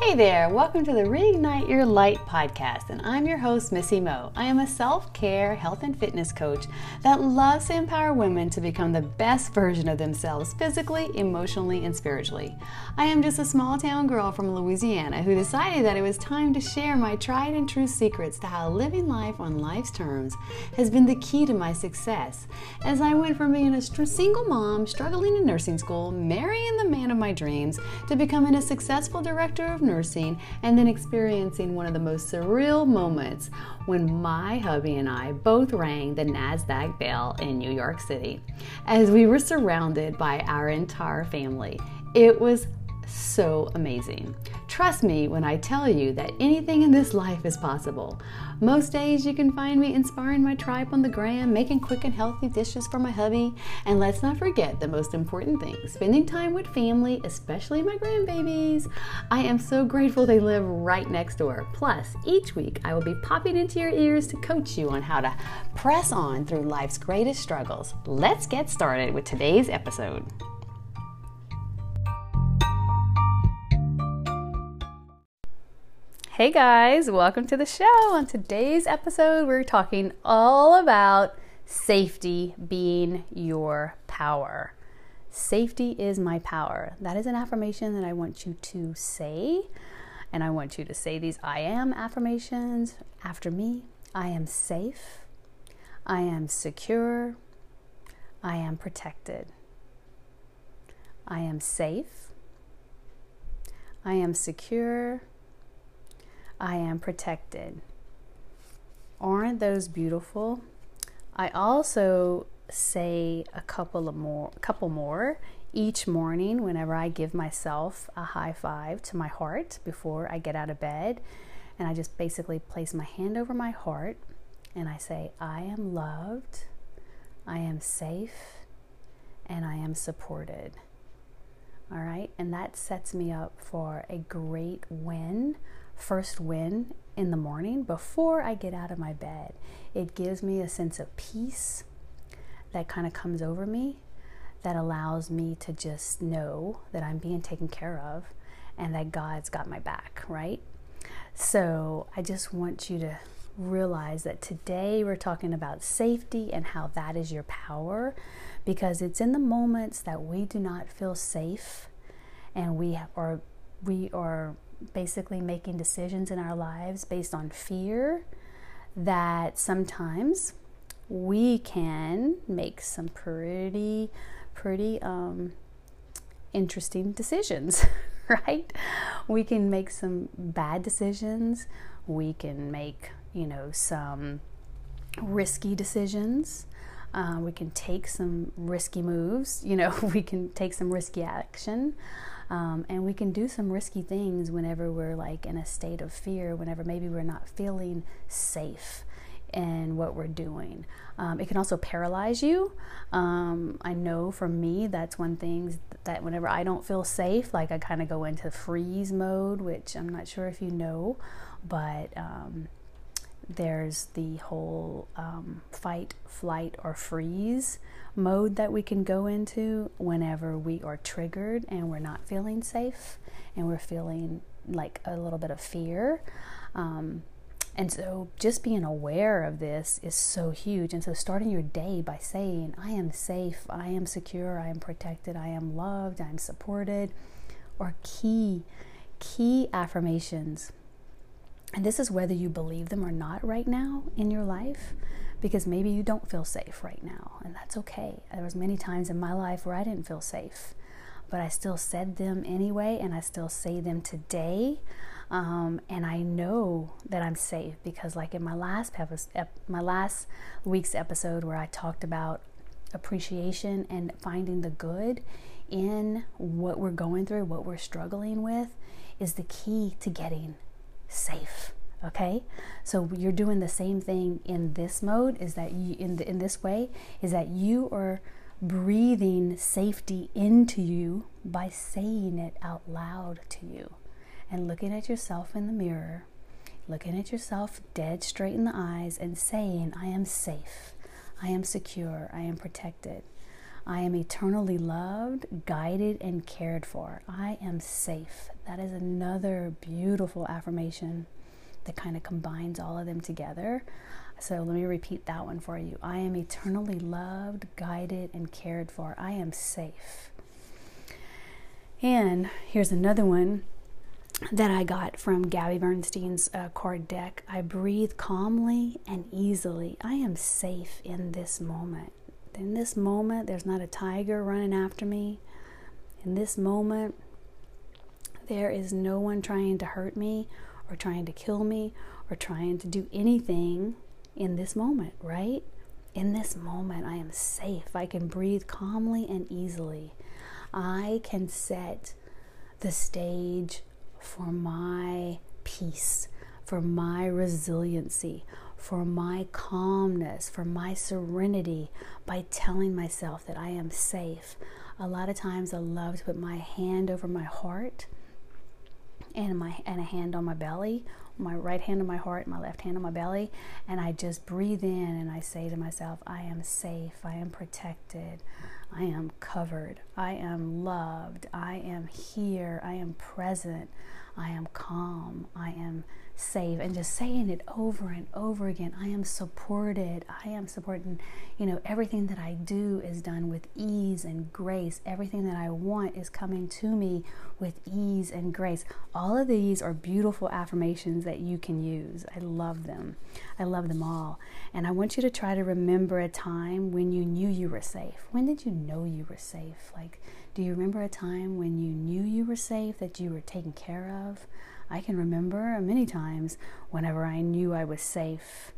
Hey there, welcome to the Reignite Your Light podcast, and I'm your host, Missy Mo. I am a self care, health, and fitness coach that loves to empower women to become the best version of themselves physically, emotionally, and spiritually. I am just a small town girl from Louisiana who decided that it was time to share my tried and true secrets to how living life on life's terms has been the key to my success. As I went from being a single mom, struggling in nursing school, marrying the man of my dreams, to becoming a successful director of nursing and then experiencing one of the most surreal moments when my hubby and I both rang the NASDAQ bell in New York City as we were surrounded by our entire family. It was so amazing. Trust me when I tell you that anything in this life is possible. Most days you can find me inspiring my tribe on the gram, making quick and healthy dishes for my hubby, and let's not forget the most important thing spending time with family, especially my grandbabies. I am so grateful they live right next door. Plus, each week I will be popping into your ears to coach you on how to press on through life's greatest struggles. Let's get started with today's episode. Hey guys, welcome to the show. On today's episode, we're talking all about safety being your power. Safety is my power. That is an affirmation that I want you to say. And I want you to say these I am affirmations after me. I am safe. I am secure. I am protected. I am safe. I am secure. I am protected. Aren't those beautiful? I also say a couple of more couple more each morning whenever I give myself a high five to my heart before I get out of bed and I just basically place my hand over my heart and I say I am loved, I am safe, and I am supported. All right? And that sets me up for a great win first win in the morning before I get out of my bed. It gives me a sense of peace that kind of comes over me that allows me to just know that I'm being taken care of and that God's got my back, right? So I just want you to realize that today we're talking about safety and how that is your power because it's in the moments that we do not feel safe and we are we are basically making decisions in our lives based on fear that sometimes we can make some pretty pretty um, interesting decisions right? We can make some bad decisions. We can make you know some risky decisions. Uh, we can take some risky moves. You know we can take some risky action um, and we can do some risky things whenever we're like in a state of fear, whenever maybe we're not feeling safe in what we're doing. Um, it can also paralyze you. Um, I know for me, that's one thing that whenever I don't feel safe, like I kind of go into freeze mode, which I'm not sure if you know, but um, there's the whole um, fight, flight, or freeze mode that we can go into whenever we are triggered and we're not feeling safe and we're feeling like a little bit of fear. Um, and so just being aware of this is so huge. And so starting your day by saying, I am safe, I am secure, I am protected, I am loved, I am supported, or key, key affirmations and this is whether you believe them or not right now in your life, because maybe you don't feel safe right now, and that's okay. There was many times in my life where I didn't feel safe, but I still said them anyway, and I still say them today. Um, and I know that I'm safe because, like in my last ep- my last week's episode, where I talked about appreciation and finding the good in what we're going through, what we're struggling with, is the key to getting safe okay? So you're doing the same thing in this mode is that you in the, in this way is that you are breathing safety into you by saying it out loud to you and looking at yourself in the mirror looking at yourself dead straight in the eyes and saying i am safe. I am secure. I am protected I am eternally loved, guided, and cared for. I am safe. That is another beautiful affirmation that kind of combines all of them together. So let me repeat that one for you. I am eternally loved, guided, and cared for. I am safe. And here's another one that I got from Gabby Bernstein's uh, card deck. I breathe calmly and easily. I am safe in this moment. In this moment, there's not a tiger running after me. In this moment, there is no one trying to hurt me or trying to kill me or trying to do anything in this moment, right? In this moment, I am safe. I can breathe calmly and easily. I can set the stage for my peace, for my resiliency, for my calmness, for my serenity by telling myself that I am safe. A lot of times I love to put my hand over my heart and my and a hand on my belly, my right hand on my heart, my left hand on my belly, and I just breathe in and I say to myself, I am safe, I am protected. I am covered. I am loved. I am here. I am present. I am calm. I am safe. And just saying it over and over again. I am supported. I am supported. You know, everything that I do is done with ease and grace. Everything that I want is coming to me with ease and grace. All of these are beautiful affirmations that you can use. I love them. I love them all. And I want you to try to remember a time when you knew you were safe. When did you know you were safe? Like, do you remember a time when you knew you were safe, that you were taken care of? I can remember many times whenever I knew I was safe.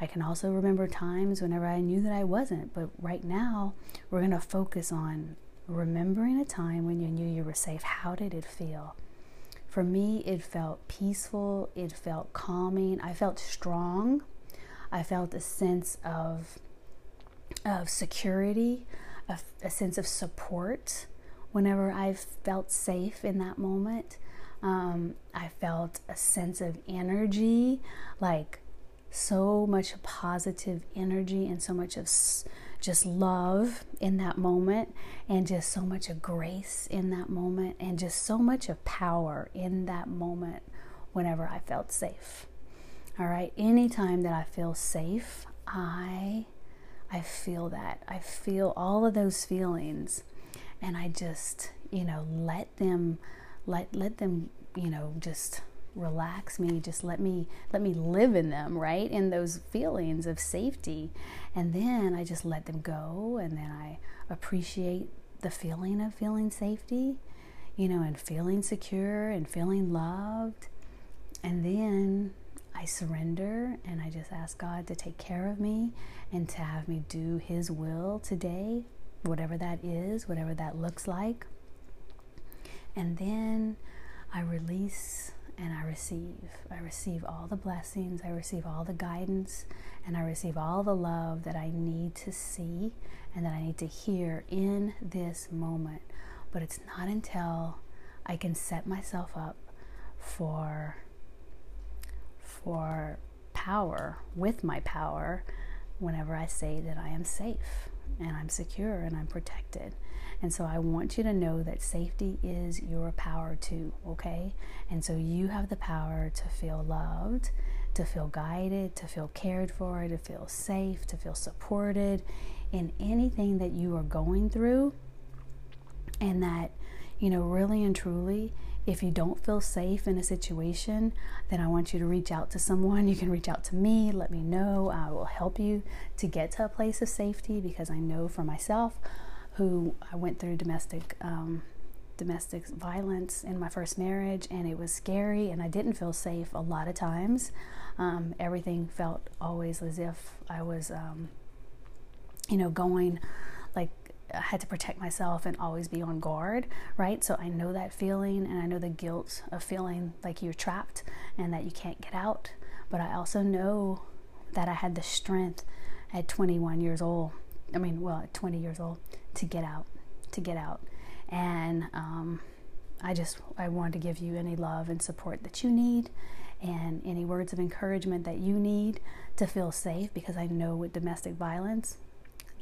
I can also remember times whenever I knew that I wasn't. But right now, we're going to focus on remembering a time when you knew you were safe. How did it feel? For me, it felt peaceful, it felt calming, I felt strong, I felt a sense of, of security, a, a sense of support whenever I felt safe in that moment. Um, I felt a sense of energy, like so much positive energy and so much of just love in that moment, and just so much of grace in that moment, and just so much of power in that moment whenever I felt safe. All right, anytime that I feel safe, I I feel that. I feel all of those feelings and I just, you know, let them let let them, you know, just relax me just let me let me live in them right? In those feelings of safety. And then i just let them go and then i appreciate the feeling of feeling safety you know and feeling secure and feeling loved. And then I surrender and I just ask God to take care of me and to have me do His will today whatever that is, whatever that looks like. And then I release and I receive. I receive all the blessings, I receive all the guidance, and I receive all the love that I need to see and that I need to hear in this moment. But it's not until I can set myself up for for power with my power whenever I say that I am safe and I'm secure and I'm protected. And so I want you to know that safety is your power too, okay? And so you have the power to feel loved, to feel guided, to feel cared for, to feel safe, to feel supported in anything that you are going through. And that, you know, really and truly, if you don't feel safe in a situation, then I want you to reach out to someone. You can reach out to me, let me know. I will help you to get to a place of safety because I know for myself, who I went through domestic um, domestic violence in my first marriage, and it was scary, and I didn't feel safe a lot of times. Um, everything felt always as if I was, um, you know, going like I had to protect myself and always be on guard, right? So I know that feeling and I know the guilt of feeling like you're trapped and that you can't get out. But I also know that I had the strength at 21 years old, I mean, well, at 20 years old, to get out, to get out. And um, I just, I wanted to give you any love and support that you need and any words of encouragement that you need to feel safe because I know with domestic violence,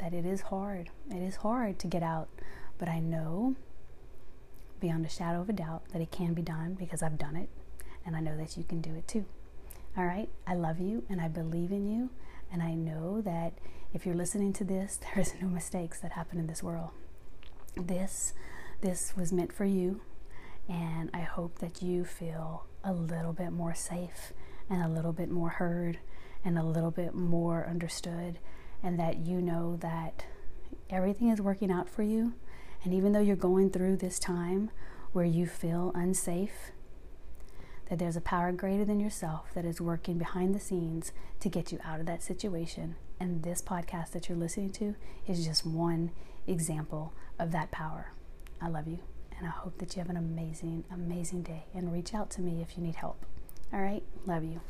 that it is hard. It is hard to get out, but I know beyond a shadow of a doubt that it can be done because I've done it and I know that you can do it too. All right? I love you and I believe in you and I know that if you're listening to this, there is no mistakes that happen in this world. This this was meant for you and I hope that you feel a little bit more safe and a little bit more heard and a little bit more understood and that you know that everything is working out for you. And even though you're going through this time where you feel unsafe, that there's a power greater than yourself that is working behind the scenes to get you out of that situation. And this podcast that you're listening to is just one example of that power. I love you, and I hope that you have an amazing, amazing day. And reach out to me if you need help. All right? Love you.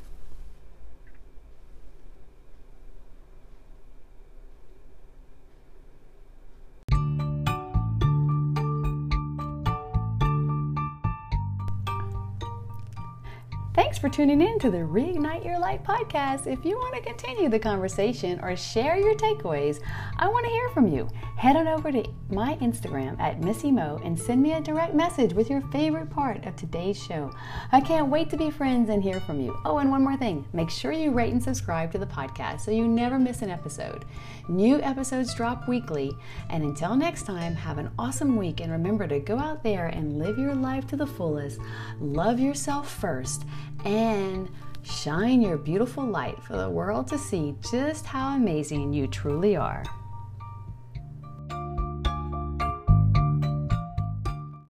Thanks for tuning in to the Reignite Your Life podcast. If you want to continue the conversation or share your takeaways, I want to hear from you. Head on over to my Instagram at Missy Mo and send me a direct message with your favorite part of today's show. I can't wait to be friends and hear from you. Oh, and one more thing make sure you rate and subscribe to the podcast so you never miss an episode. New episodes drop weekly. And until next time, have an awesome week and remember to go out there and live your life to the fullest. Love yourself first and shine your beautiful light for the world to see just how amazing you truly are.